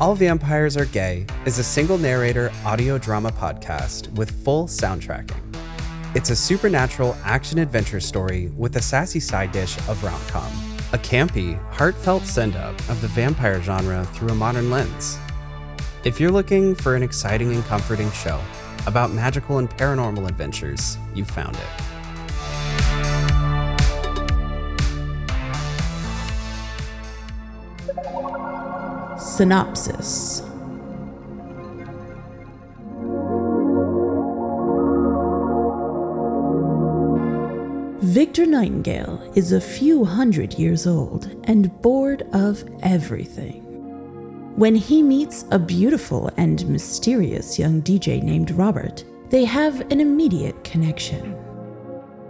All Vampires Are Gay is a single narrator audio drama podcast with full soundtracking. It's a supernatural action adventure story with a sassy side dish of rom com, a campy, heartfelt send up of the vampire genre through a modern lens. If you're looking for an exciting and comforting show about magical and paranormal adventures, you've found it. Synopsis Victor Nightingale is a few hundred years old and bored of everything. When he meets a beautiful and mysterious young DJ named Robert, they have an immediate connection.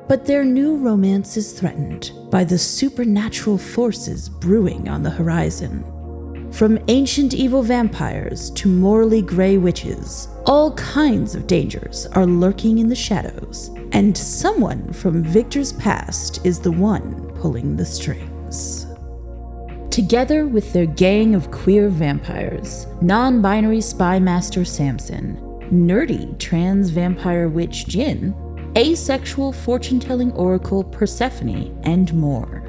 But their new romance is threatened by the supernatural forces brewing on the horizon. From ancient evil vampires to morally gray witches, all kinds of dangers are lurking in the shadows, and someone from Victor's past is the one pulling the strings. Together with their gang of queer vampires, non binary spy master Samson, nerdy trans vampire witch Jinn, asexual fortune telling oracle Persephone, and more.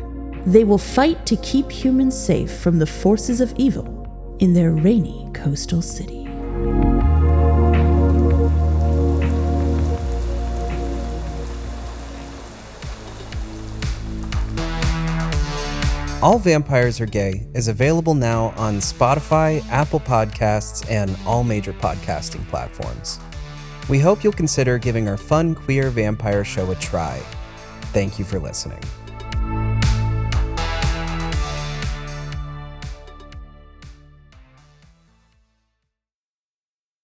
They will fight to keep humans safe from the forces of evil in their rainy coastal city. All Vampires Are Gay is available now on Spotify, Apple Podcasts, and all major podcasting platforms. We hope you'll consider giving our fun queer vampire show a try. Thank you for listening.